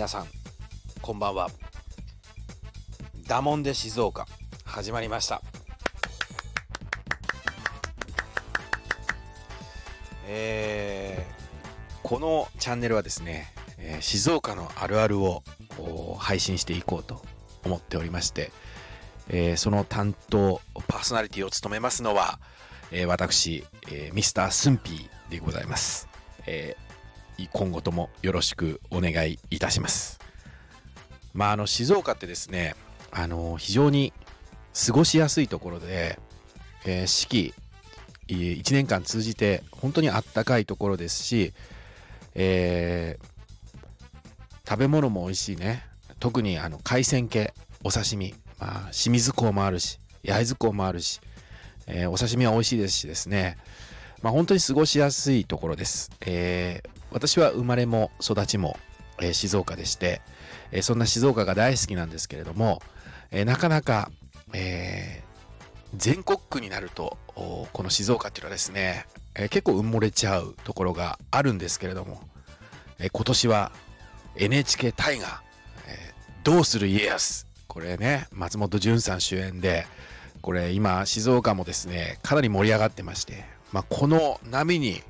皆さんこんばんは。ダモンで静岡始まりました。えー、このチャンネルはですね、えー、静岡のあるあるを配信していこうと思っておりまして、えー、その担当パーソナリティを務めますのは、えー、私、えー、ミスタースンピーでございます、えー、今後ともよろしくお願いいたします。まああの静岡ってですねあの非常に過ごしやすいところで、えー、四季1年間通じて本当にあったかいところですし、えー、食べ物も美味しいね。特にあの海鮮系お刺身、まあ、清水港もあるし焼津港もあるし、えー、お刺身は美味しいですしですね、まあ、本当に過ごしやすいところです、えー、私は生まれも育ちも、え、静岡でして、えそんな静岡が大好きなんですけれども、えなかなか、え全国区になるとこの静岡っていうのはですね、え結構埋もれちゃうところがあるんですけれども、え今年は NHK 大河、えどうする家康。これね松本潤さん主演でこれ今静岡もですねかなり盛り上がってまして、まあ、この波に、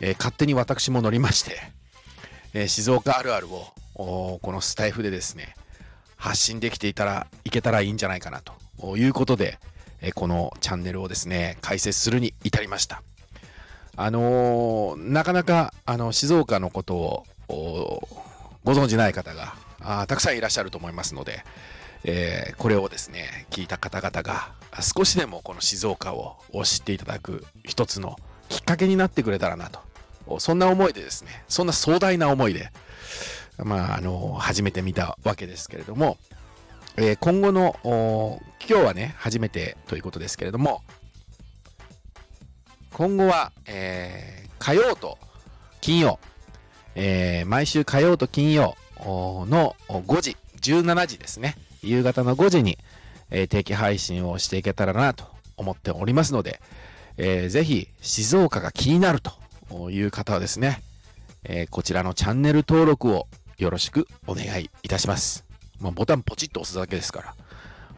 えー、勝手に私も乗りまして、えー、静岡あるあるをこのスタイフでですね発信できていたらいけたらいいんじゃないかなということで、えー、このチャンネルをですね開設するに至りました。あのなかなかあの静岡のことをご存じない方があたくさんいらっしゃると思いますので、えー、これをですね聞いた方々が少しでもこの静岡を知っていただく一つのきっかけになってくれたらなとそんな思いでですね。そんな壮大な思いでまああの始めてみたわけですけれども、えー、今後の今日はね初めてということですけれども今後は、えー、火曜と金曜、えー、毎週火曜と金曜の5時17時ですね。夕方の5時に、えー、定期配信をしていけたらなと思っておりますので、えー、ぜひ静岡が気になるという方はですね、えー、こちらのチャンネル登録をよろしくお願いいたします。まあ、ボタンポチッと押すだけですから、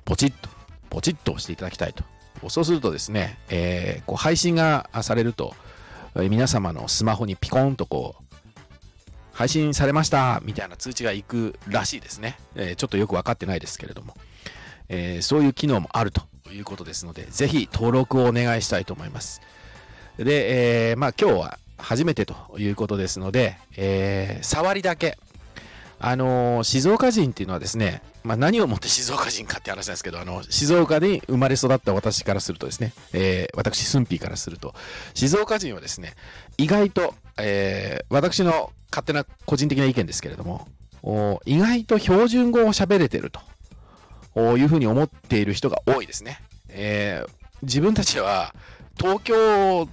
ポチッと、ポチッと押していただきたいと。そうするとですね、えー、こう配信がされると、皆様のスマホにピコンとこう配信されましたみたいな通知が行くらしいですね。えー、ちょっとよく分かってないですけれども、えー、そういう機能もあるということですので、ぜひ登録をお願いしたいと思います。で、えー、まあ今日は初めてということですので、えー、触りだけ、あのー、静岡人っていうのはですね、まあ、何をもって静岡人かって話なんですけど、あの、静岡に生まれ育った私からするとですね、えー、私、スンピーからすると、静岡人はですね、意外と、えー、私の勝手な個人的な意見ですけれども、意外と標準語を喋れてるというふうに思っている人が多いですね。えー、自分たちは東京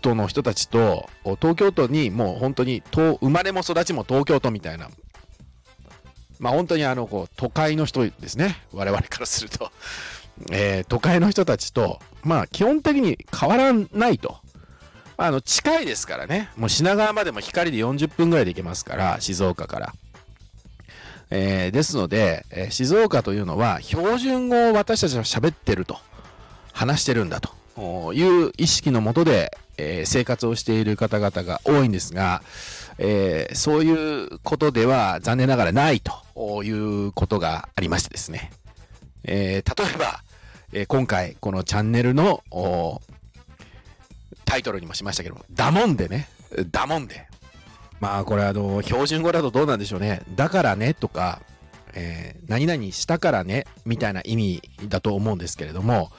都の人たちと東京都にもう本当に生まれも育ちも東京都みたいな。まあ本当にあのこう都会の人ですね。我々からすると、えー、都会の人たちとまあ基本的に変わらないと。あの近いですからね。もう品川までも光で40分ぐらいで行けますから静岡から。えー、ですので、えー、静岡というのは標準語を私たちは喋ってると。話してるんだと。いう意識のもとで、えー、生活をしている方々が多いんですが、えー、そういうことでは残念ながらないということがありましてですね、えー、例えば、え今回このチャンネルのタイトルにもしましたけども、ダモンでね、ダモンで。まあこれあの、標準語だとどうなんでしょうね。だからねとか、えー、何々したからねみたいな意味だと思うんですけれども、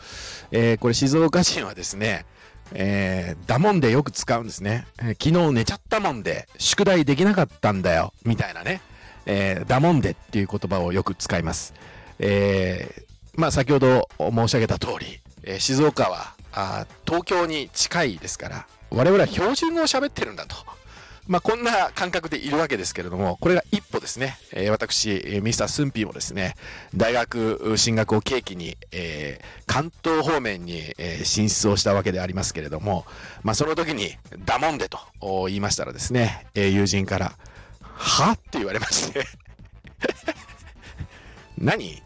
えー、これ静岡人はですね、えー、だもんでよく使うんですね、えー、昨日寝ちゃったもんで宿題できなかったんだよ。みたいなね、えー、だもんでっていう言葉をよく使います、えー、まあ先ほど申し上げた通り、えー、静岡はあ東京に近いですから我々は標準語を喋ってるんだと。まあ、こんな感覚でいるわけですけれども、これが一歩ですね、えー、私、ミスタースンピーもですね、大学進学を契機に、えー、関東方面に、えー、進出をしたわけでありますけれども、まあ、その時に、ダモンデと言いましたらですね、え友人から、は？って言われまして。何？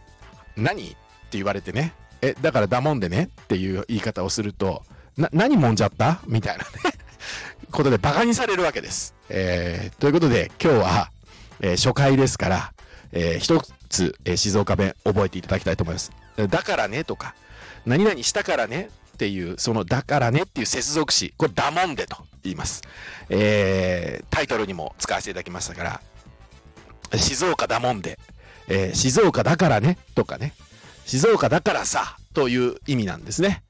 何？って言われてね。え、だからだもんでね？っていう言い方をすると、な、何もんじゃった？みたいなね。ことで馬鹿にされるわけです。えー、ということで今日は、えー、初回ですから、えー、一つ、えー、静岡弁覚えていただきたいと思います。だからねとか、何々したからねっていう、そのだからねっていう接続詞、これだもんでと言います。えー、タイトルにも使わせていただきましたから、静岡だもんで、えー、静岡だからねとかね、静岡だからさという意味なんですね。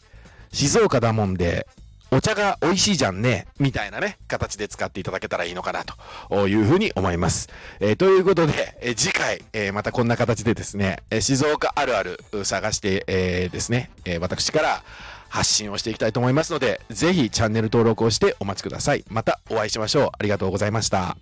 静岡だもんで、お茶が美味しいじゃんね、みたいなね、形で使っていただけたらいいのかなというふうに思います。えー、ということで、えー、次回、えー、またこんな形でですね、え静岡あるある探して、えですね、え私から発信をしていきたいと思いますので、ぜひチャンネル登録をしてお待ちください。またお会いしましょう。ありがとうございました。